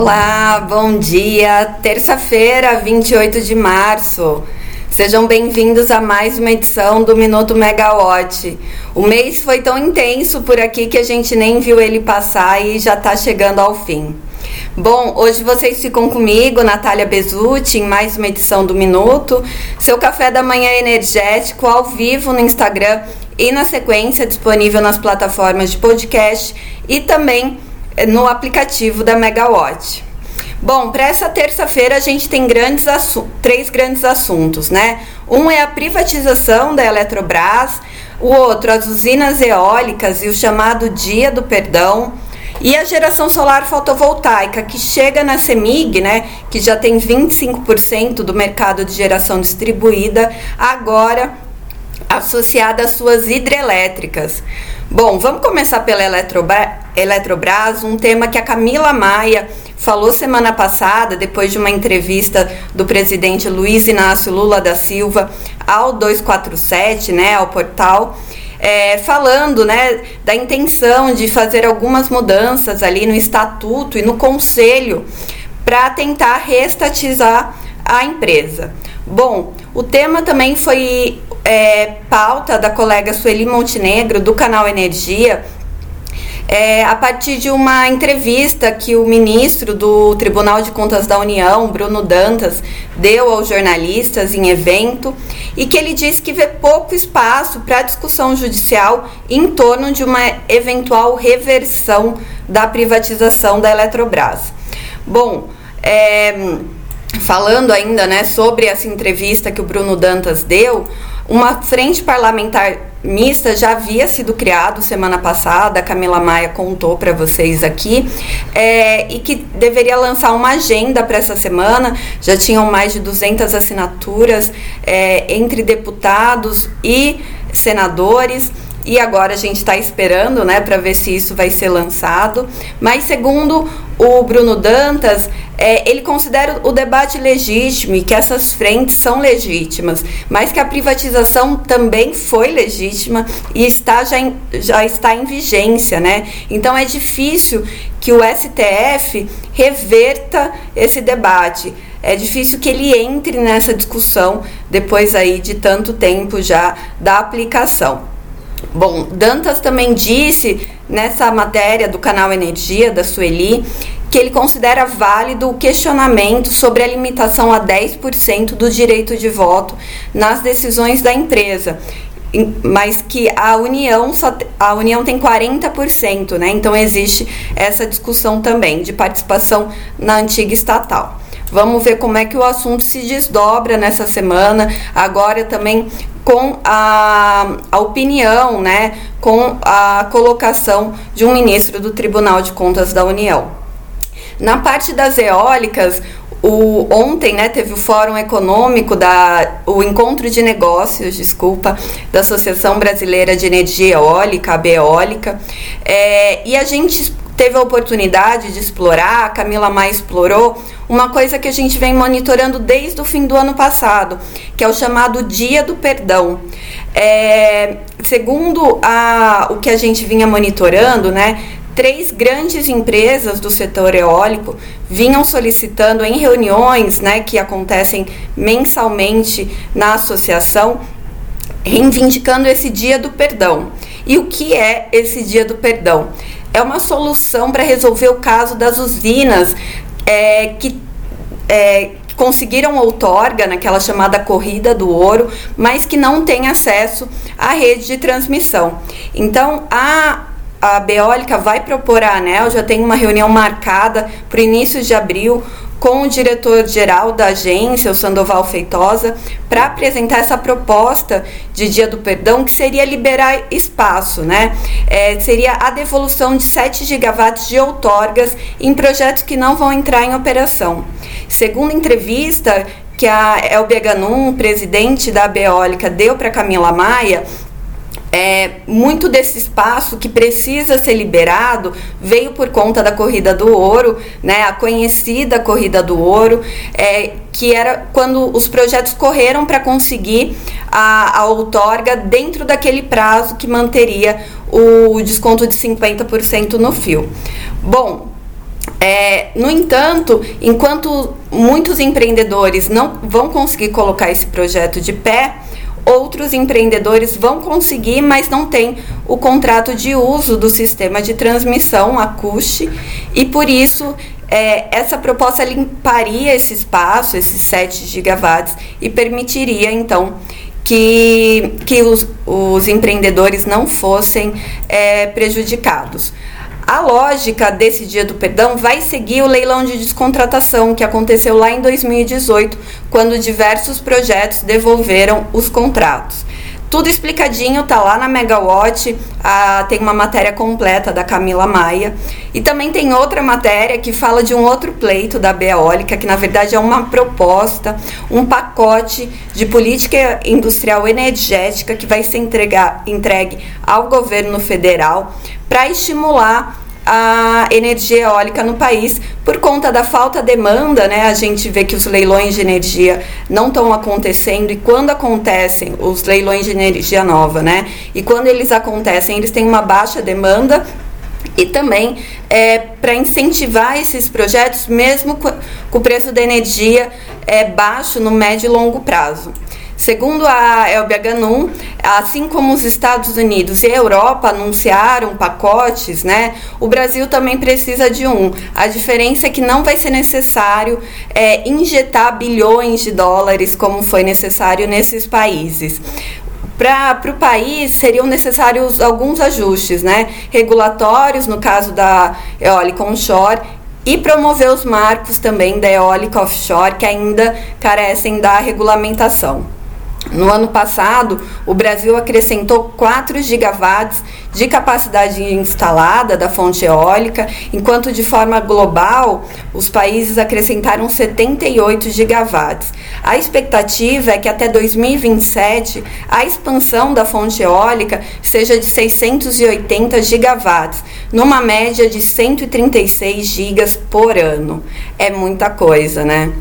Olá, bom dia. Terça-feira, 28 de março. Sejam bem-vindos a mais uma edição do Minuto Megawatt. O mês foi tão intenso por aqui que a gente nem viu ele passar e já está chegando ao fim. Bom, hoje vocês ficam comigo, Natália Bezutti, em mais uma edição do Minuto. Seu café da manhã energético ao vivo no Instagram e na sequência disponível nas plataformas de podcast e também no aplicativo da Megawatt. Bom, para essa terça-feira a gente tem grandes três grandes assuntos, né? Um é a privatização da Eletrobras, o outro as usinas eólicas e o chamado Dia do Perdão, e a geração solar fotovoltaica, que chega na CEMIG, né, que já tem 25% do mercado de geração distribuída, agora associada às suas hidrelétricas. Bom, vamos começar pela Eletrobras, Eletrobras, um tema que a Camila Maia falou semana passada, depois de uma entrevista do presidente Luiz Inácio Lula da Silva ao 247, né, ao portal, é, falando né, da intenção de fazer algumas mudanças ali no estatuto e no conselho para tentar reestatizar a empresa. Bom, o tema também foi é, pauta da colega Sueli Montenegro, do canal Energia, é, a partir de uma entrevista que o ministro do Tribunal de Contas da União, Bruno Dantas, deu aos jornalistas em evento e que ele disse que vê pouco espaço para discussão judicial em torno de uma eventual reversão da privatização da Eletrobras. Bom, é, falando ainda né, sobre essa entrevista que o Bruno Dantas deu, uma frente parlamentar mista já havia sido criado semana passada, a Camila Maia contou para vocês aqui, é, e que deveria lançar uma agenda para essa semana. Já tinham mais de 200 assinaturas é, entre deputados e senadores e agora a gente está esperando, né, para ver se isso vai ser lançado. Mas segundo o Bruno Dantas, é, ele considera o debate legítimo e que essas frentes são legítimas, mas que a privatização também foi legítima e está já, em, já está em vigência, né? Então é difícil que o STF reverta esse debate. É difícil que ele entre nessa discussão depois aí de tanto tempo já da aplicação. Bom, Dantas também disse nessa matéria do canal Energia da Sueli que ele considera válido o questionamento sobre a limitação a 10% do direito de voto nas decisões da empresa, mas que a União só, a União tem 40%, né? Então existe essa discussão também de participação na antiga estatal. Vamos ver como é que o assunto se desdobra nessa semana. Agora também com a, a opinião, né, com a colocação de um ministro do Tribunal de Contas da União. Na parte das eólicas, o, ontem né, teve o Fórum Econômico, da, o Encontro de Negócios, desculpa, da Associação Brasileira de Energia Eólica, a Beólica, é, e a gente teve a oportunidade de explorar, a Camila mais explorou, uma coisa que a gente vem monitorando desde o fim do ano passado, que é o chamado Dia do Perdão. É, segundo a, o que a gente vinha monitorando, né, três grandes empresas do setor eólico vinham solicitando em reuniões né, que acontecem mensalmente na associação, reivindicando esse dia do perdão. E o que é esse dia do perdão? É uma solução para resolver o caso das usinas é, que é, conseguiram outorga naquela chamada corrida do ouro, mas que não têm acesso à rede de transmissão. Então, a a Beólica vai propor à ANEL, já tem uma reunião marcada para o início de abril, com o diretor-geral da agência, o Sandoval Feitosa, para apresentar essa proposta de Dia do Perdão, que seria liberar espaço, né? É, seria a devolução de 7 gigawatts de outorgas em projetos que não vão entrar em operação. Segundo entrevista que a Elbia Ganum, presidente da Beólica, deu para Camila Maia, é, muito desse espaço que precisa ser liberado veio por conta da corrida do ouro, né, a conhecida corrida do ouro, é, que era quando os projetos correram para conseguir a, a outorga dentro daquele prazo que manteria o desconto de 50% no fio. Bom, É, no entanto, enquanto muitos empreendedores não vão conseguir colocar esse projeto de pé, outros empreendedores vão conseguir, mas não tem o contrato de uso do sistema de transmissão, a CUSH, e por isso é, essa proposta limparia esse espaço, esses 7 gigawatts, e permitiria então que, que os, os empreendedores não fossem é, prejudicados. A lógica desse dia do perdão vai seguir o leilão de descontratação que aconteceu lá em 2018, quando diversos projetos devolveram os contratos. Tudo explicadinho, tá lá na Megawatt, ah, tem uma matéria completa da Camila Maia. E também tem outra matéria que fala de um outro pleito da Beólica, que na verdade é uma proposta, um pacote de política industrial energética que vai ser entregar, entregue ao governo federal para estimular a energia eólica no país por conta da falta de demanda, né? A gente vê que os leilões de energia não estão acontecendo e quando acontecem os leilões de energia nova, né? E quando eles acontecem, eles têm uma baixa demanda e também é, para incentivar esses projetos, mesmo com, o preço da energia é, baixo no médio e longo prazo. Segundo a Elbia Ganum, assim como os Estados Unidos e a Europa anunciaram pacotes, né, o Brasil também precisa de um. A diferença é que não vai ser necessário é, injetar bilhões de dólares como foi necessário nesses países para o país seriam necessários alguns ajustes, né? Regulatórios, no caso da eólica onshore, e promover os marcos também da eólica offshore, que ainda carecem da regulamentação. No ano passado, o Brasil acrescentou 4 gigawatts de capacidade instalada da fonte eólica, enquanto de forma global os países acrescentaram 78 gigawatts. A expectativa é que até 2027 a expansão da fonte eólica seja de 680 gigawatts, numa média de 136 gigas por ano. É muita coisa, né?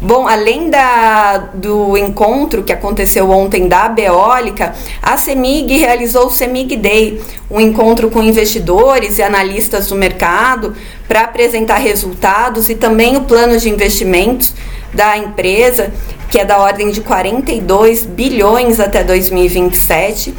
Bom, além da, do encontro que aconteceu ontem da Beólica, a CEMIG realizou o CEMIG Day, um encontro com investidores e analistas do mercado para apresentar resultados e também o plano de investimentos da empresa, que é da ordem de 42 bilhões até 2027.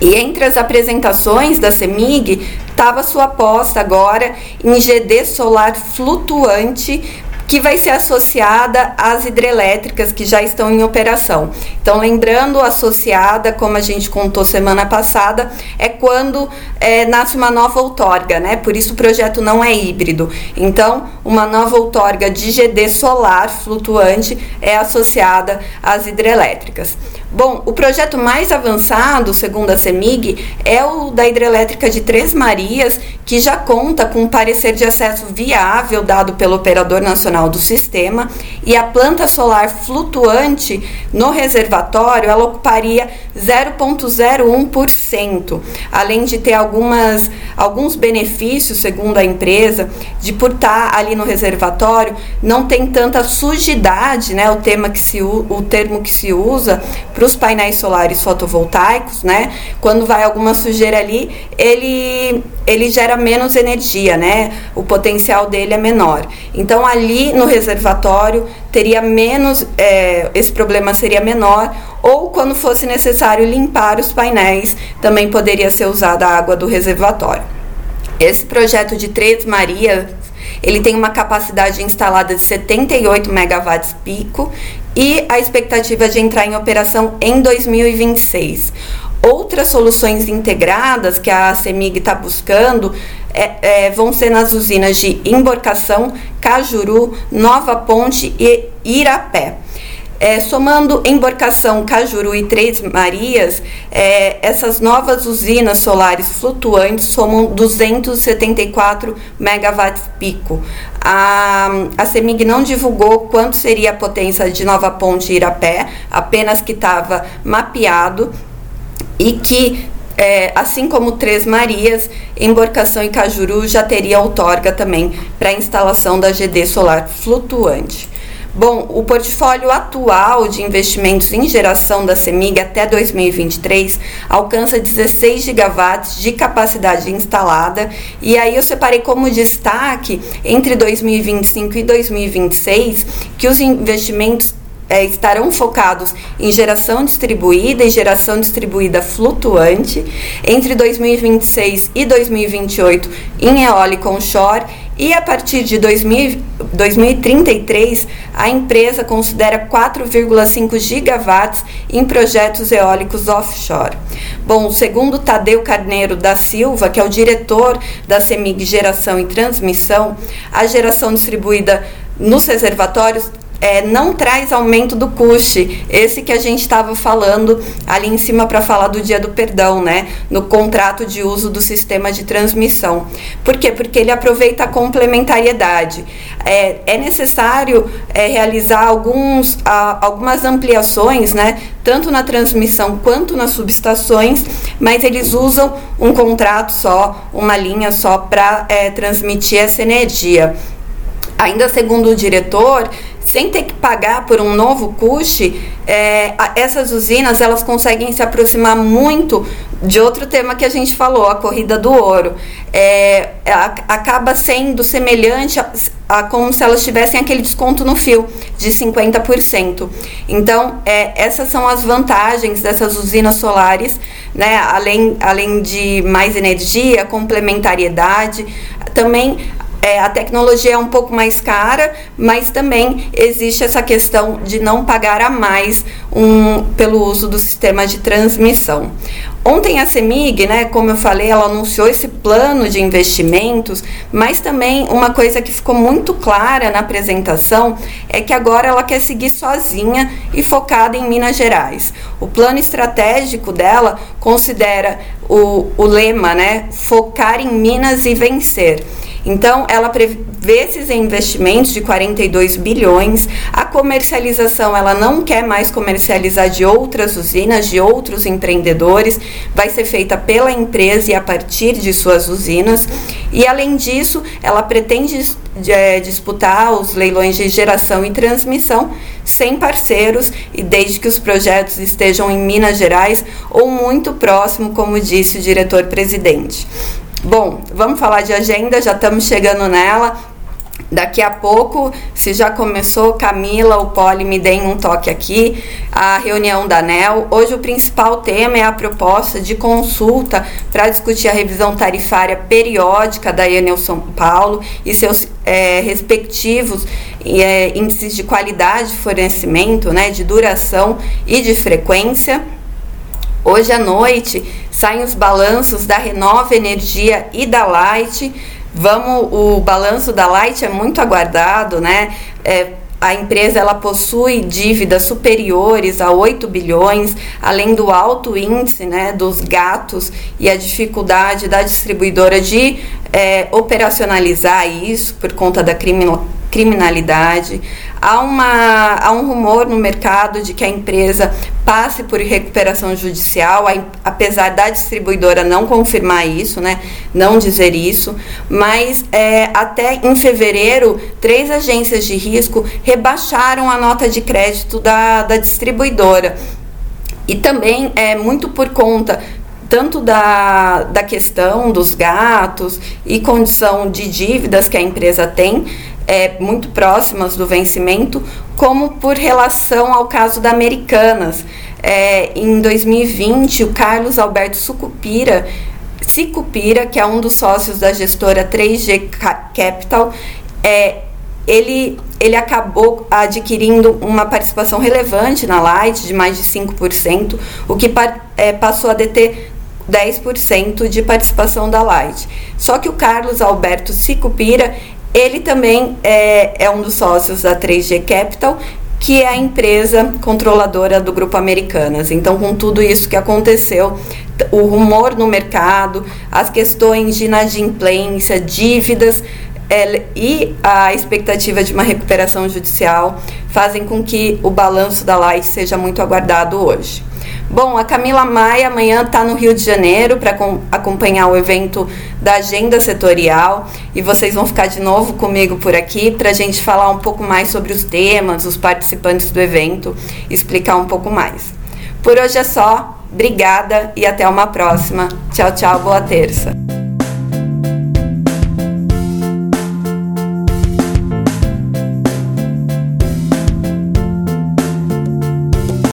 E entre as apresentações da CEMIG estava sua aposta agora em GD solar flutuante que vai ser associada às hidrelétricas que já estão em operação. Então, lembrando, associada, como a gente contou semana passada, é quando é, nasce uma nova outorga, né? Por isso o projeto não é híbrido. Então, uma nova outorga de GD solar flutuante é associada às hidrelétricas. Bom, o projeto mais avançado, segundo a CEMIG, é o da hidrelétrica de Três Marias, que já conta com um parecer de acesso viável dado pelo Operador Nacional do Sistema, e a planta solar flutuante no reservatório, ela ocuparia 0,01%, além de ter algumas, alguns benefícios, segundo a empresa, de por estar ali no reservatório, não tem tanta sujidade, né, o, tema que se, o termo que se usa, para os painéis solares fotovoltaicos, né? Quando vai alguma sujeira ali, ele, ele gera menos energia, né? O potencial dele é menor. Então, ali no reservatório, teria menos, é, esse problema seria menor, ou quando fosse necessário limpar os painéis, também poderia ser usada a água do reservatório. Esse projeto de Três Marias ele tem uma capacidade instalada de 78 megawatts pico e a expectativa de entrar em operação em 2026. Outras soluções integradas que a CEMIG está buscando é, é, vão ser nas usinas de Emborcação, Cajuru, Nova Ponte e Irapé. É, somando Emborcação, Cajuru e Três Marias, é, essas novas usinas solares flutuantes somam 274 megawatts pico. A, a CEMIG não divulgou quanto seria a potência de Nova Ponte Irapé, apenas que estava mapeado e que é, assim como Três Marias, Emborcação e Cajuru já teria outorga também para a instalação da GD solar flutuante. Bom, o portfólio atual de investimentos em geração da CEMIG até 2023 alcança 16 gigawatts de capacidade instalada, e aí eu separei como destaque entre 2025 e 2026 que os investimentos é, estarão focados em geração distribuída e geração distribuída flutuante entre 2026 e 2028 em eólico onshore e a partir de 2000, 2033 a empresa considera 4,5 gigawatts em projetos eólicos offshore. Bom, segundo Tadeu Carneiro da Silva, que é o diretor da CEMIG Geração e Transmissão, a geração distribuída nos reservatórios é, não traz aumento do custe. Esse que a gente estava falando ali em cima para falar do dia do perdão, né? No contrato de uso do sistema de transmissão. Por quê? Porque ele aproveita a complementariedade. É, é necessário é, realizar alguns, a, algumas ampliações, né? Tanto na transmissão quanto nas subestações, mas eles usam um contrato só, uma linha só para é, transmitir essa energia. Ainda segundo o diretor, sem ter que pagar por um novo custe, é, essas usinas elas conseguem se aproximar muito de outro tema que a gente falou, a corrida do ouro. É, acaba sendo semelhante a, a, como se elas tivessem aquele desconto no fio de 50%. Então, é, essas são as vantagens dessas usinas solares, né? além, além de mais energia, complementariedade, também é, a tecnologia é um pouco mais cara, mas também existe essa questão de não pagar a mais um, pelo uso do sistema de transmissão. Ontem a CEMIG, né, como eu falei, ela anunciou esse plano de investimentos, mas também uma coisa que ficou muito clara na apresentação é que agora ela quer seguir sozinha e focada em Minas Gerais. O plano estratégico dela considera o, o lema, né, focar em Minas e vencer. Então, ela prevê esses investimentos de 42 bilhões. A comercialização, ela não quer mais comercializar de outras usinas, de outros empreendedores, vai ser feita pela empresa e a partir de suas usinas. E, além disso, ela pretende é, disputar os leilões de geração e transmissão sem parceiros e desde que os projetos estejam em Minas Gerais ou muito próximo, como disse o diretor-presidente. Bom, vamos falar de agenda, já estamos chegando nela. Daqui a pouco, se já começou, Camila, o Poli, me deem um toque aqui. A reunião da ANEL. Hoje, o principal tema é a proposta de consulta para discutir a revisão tarifária periódica da Enel São Paulo e seus é, respectivos é, índices de qualidade de fornecimento, né, de duração e de frequência. Hoje à noite saem os balanços da Renova Energia e da Light. Vamos, o balanço da Light é muito aguardado, né? É, a empresa ela possui dívidas superiores a 8 bilhões, além do alto índice né, dos gatos e a dificuldade da distribuidora de é, operacionalizar isso por conta da criminalidade. Há, uma, há um rumor no mercado de que a empresa passe por recuperação judicial, apesar da distribuidora não confirmar isso, né, não dizer isso, mas é, até em fevereiro, três agências de risco rebaixaram a nota de crédito da, da distribuidora. E também é muito por conta tanto da, da questão dos gatos e condição de dívidas que a empresa tem, é, muito próximas do vencimento, como por relação ao caso da Americanas. É, em 2020, o Carlos Alberto Sucupira, Sicupira, que é um dos sócios da gestora 3G Capital, é, ele, ele acabou adquirindo uma participação relevante na Light, de mais de 5%, o que é, passou a deter 10% de participação da Light. Só que o Carlos Alberto Sicupira, ele também é, é um dos sócios da 3G Capital, que é a empresa controladora do Grupo Americanas. Então, com tudo isso que aconteceu, o rumor no mercado, as questões de inadimplência, dívidas, e a expectativa de uma recuperação judicial fazem com que o balanço da Light seja muito aguardado hoje. Bom, a Camila Maia amanhã está no Rio de Janeiro para acompanhar o evento da agenda setorial e vocês vão ficar de novo comigo por aqui para a gente falar um pouco mais sobre os temas, os participantes do evento, explicar um pouco mais. Por hoje é só, obrigada e até uma próxima. Tchau, tchau, boa terça.